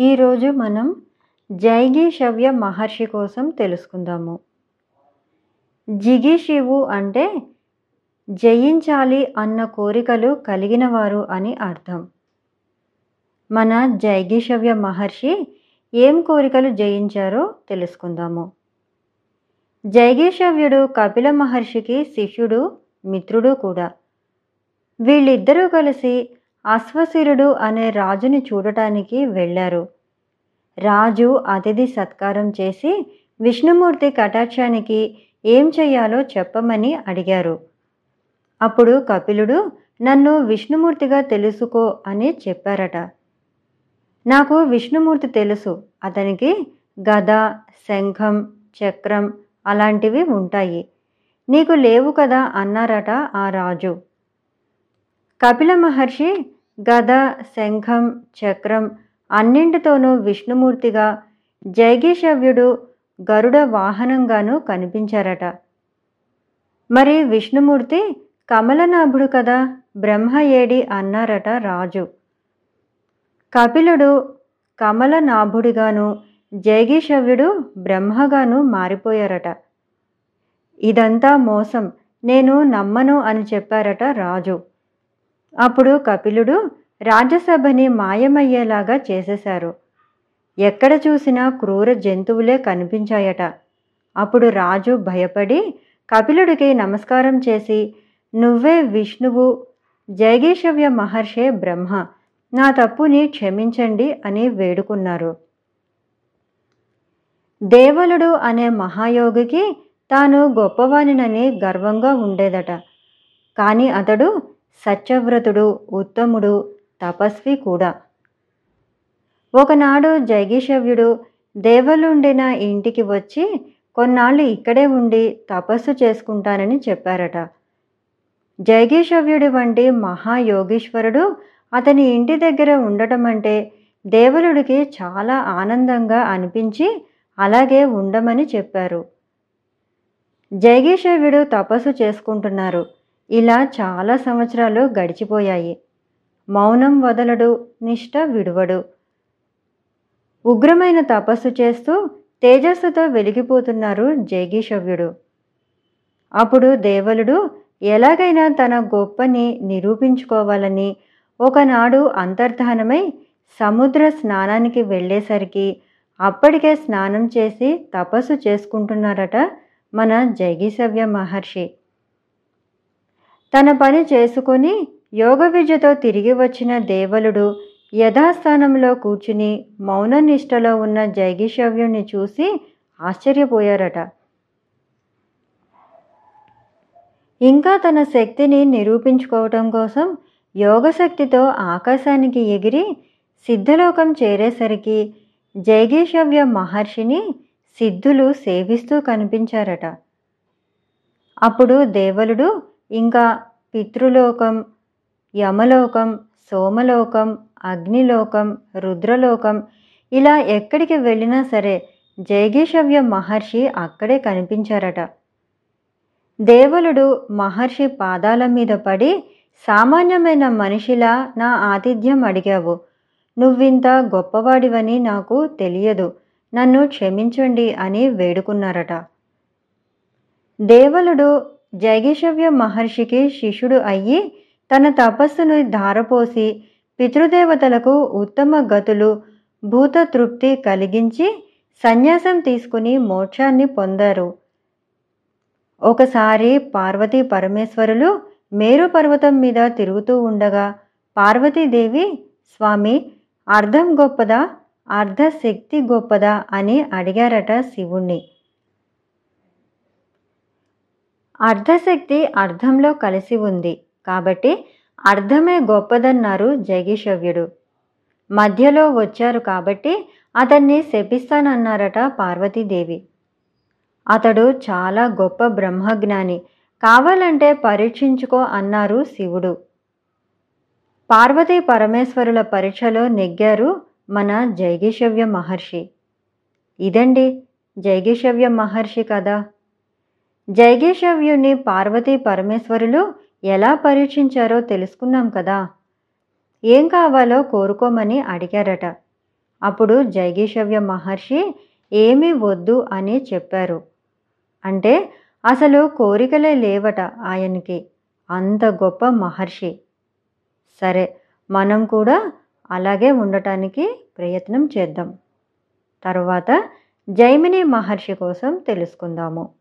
ఈరోజు మనం జైగీషవ్య మహర్షి కోసం తెలుసుకుందాము. జిగీషివు అంటే జయించాలి అన్న కోరికలు కలిగిన వారు అని అర్థం. మన జైగీషవ్య మహర్షి ఏం కోరికలు జయించారో తెలుసుకుందాము. జైగీషవ్యుడు కపిల మహర్షికి శిష్యుడు మిత్రుడు కూడా. వీళ్ళిద్దరూ కలిసి అశ్వశిరుడు అనే రాజుని చూడటానికి వెళ్ళారు. రాజు అతిథి సత్కారం చేసి విష్ణుమూర్తి కటాక్షానికి ఏం చేయాలో చెప్పమని అడిగారు. అప్పుడు కపిలుడు నన్ను విష్ణుమూర్తిగా తెలుసుకో అని చెప్పారట. నాకు విష్ణుమూర్తి తెలుసు. అతనికి గద శంఖం చక్రం అలాంటివి ఉంటాయి. నీకు లేవు కదా అన్నారట ఆ రాజు. కపిల మహర్షి గద శంఖం చక్రం అన్నింటితోనూ విష్ణుమూర్తిగా జైగీషవ్యుడు గరుడ వాహనంగాను కనిపించారట. మరి విష్ణుమూర్తి కమలనాభుడు కదా? బ్రహ్మ ఏడి అన్నారట రాజు. కపిలుడు కమలనాభుడిగాను జైగీషవ్యుడు బ్రహ్మగాను మారిపోయారట. ఇదంతా మోసం నేను నమ్మను అని చెప్పారట రాజు. అప్పుడు కపిలుడు రాజ్యసభని మాయమయ్యేలాగా చేసేశారు. ఎక్కడ చూసినా క్రూర జంతువులే కనిపించాయట. అప్పుడు రాజు భయపడి కపిలుడికి నమస్కారం చేసి నువ్వే విష్ణువు జైగేశవ్య మహర్షే బ్రహ్మ నా తప్పుని క్షమించండి అని వేడుకున్నారు. దేవలుడు అనే మహాయోగికి తాను గొప్పవానినని గర్వంగా ఉండేదట. కానీ అతడు సత్యవ్రతుడు ఉత్తముడు తపస్వి కూడా. ఒకనాడు జైగీషవ్యుడు దేవలుండిన ఇంటికి వచ్చి కొన్నాళ్ళు ఇక్కడే ఉండి తపస్సు చేసుకుంటానని చెప్పారట. జైగీషవ్యుడి వంటి మహాయోగీశ్వరుడు అతని ఇంటి దగ్గర ఉండటం అంటే దేవలుడికి చాలా ఆనందంగా అనిపించి అలాగే ఉండమని చెప్పారు. జైగీషవ్యుడు తపస్సు చేసుకుంటున్నారు. ఇలా చాలా సంవత్సరాలు గడిచిపోయాయి. మౌనం వదలడు నిష్ట విడువడు. ఉగ్రమైన తపస్సు చేస్తూ తేజస్సుతో వెలిగిపోతున్నారు జైగీషవ్యుడు. అప్పుడు దేవలుడు ఎలాగైనా తన గొప్పని నిరూపించుకోవాలని ఒకనాడు అంతర్ధానమై సముద్ర స్నానానికి వెళ్ళేసరికి అప్పటికే స్నానం చేసి తపస్సు చేసుకుంటున్నారట మన జైగీసవ్య మహర్షి. తన పని చేసుకొని యోగ విద్యతో తిరిగి వచ్చిన దేవలుడు యథాస్థానంలో కూర్చుని మౌన నిష్టలో ఉన్న జైగిషవ్యుణ్ణి చూసి ఆశ్చర్యపోయారట. ఇంకా తన శక్తిని నిరూపించుకోవటం కోసం యోగశక్తితో ఆకాశానికి ఎగిరి సిద్ధలోకం చేరేసరికి జైగీషవ్య మహర్షిని సిద్ధులు సేవిస్తూ కనిపించారట. అప్పుడు దేవలుడు ఇంకా పితృలోకం యమలోకం సోమలోకం అగ్నిలోకం రుద్రలోకం. ఇలా ఎక్కడికి వెళ్ళినా సరే జైగేషవ్య మహర్షి అక్కడే కనిపించారట. దేవలుడు మహర్షి పాదాల మీద పడి సామాన్యమైన మనిషిలా నా ఆతిథ్యం అడిగావు. నువ్వింత గొప్పవాడివని నాకు తెలియదు. నన్ను క్షమించండి అని వేడుకున్నారట. దేవలుడు జైగీషవ్య మహర్షికి శిష్యుడు అయ్యి తన తపస్సును ధారపోసి పితృదేవతలకు ఉత్తమ గతులు భూత తృప్తి కలిగించి సన్యాసం తీసుకుని మోక్షాన్ని పొందారు. ఒకసారి పార్వతీ పరమేశ్వరులు మేరు పర్వతం మీద తిరుగుతూ ఉండగా పార్వతీదేవి స్వామి అర్ధం గొప్పదా అర్ధశక్తి గొప్పదా? అని అడిగారట శివుణ్ణి. అర్ధశక్తి అర్ధంలో కలిసి ఉంది. కాబట్టి అర్థమే గొప్పదన్నారు జగీషవ్యుడు మధ్యలో వచ్చారు కాబట్టి అతన్ని శపిస్తానన్నారట పార్వతీదేవి. అతడు చాలా గొప్ప బ్రహ్మజ్ఞాని కావాలంటే పరీక్షించుకో అన్నారు శివుడు. పార్వతీ పరమేశ్వరుల పరీక్షలో నెగ్గారు మన జైగిషవ్య మహర్షి. ఇదండి జైగిషవ్య మహర్షి కదా జైగీషవ్యుని పార్వతీ పరమేశ్వరులు ఎలా పరీక్షించారో తెలుసుకున్నాం కదా. ఏం కావాలో కోరుకోమని అడిగారట. అప్పుడు జైగీషవ్య మహర్షి ఏమీ వద్దు అని చెప్పారు. అంటే అసలు కోరికలే లేవట ఆయనకి. అంత గొప్ప మహర్షి. సరే మనం కూడా అలాగే ఉండటానికి ప్రయత్నం చేద్దాం. తరువాత జైమిని మహర్షి కోసం తెలుసుకుందాము.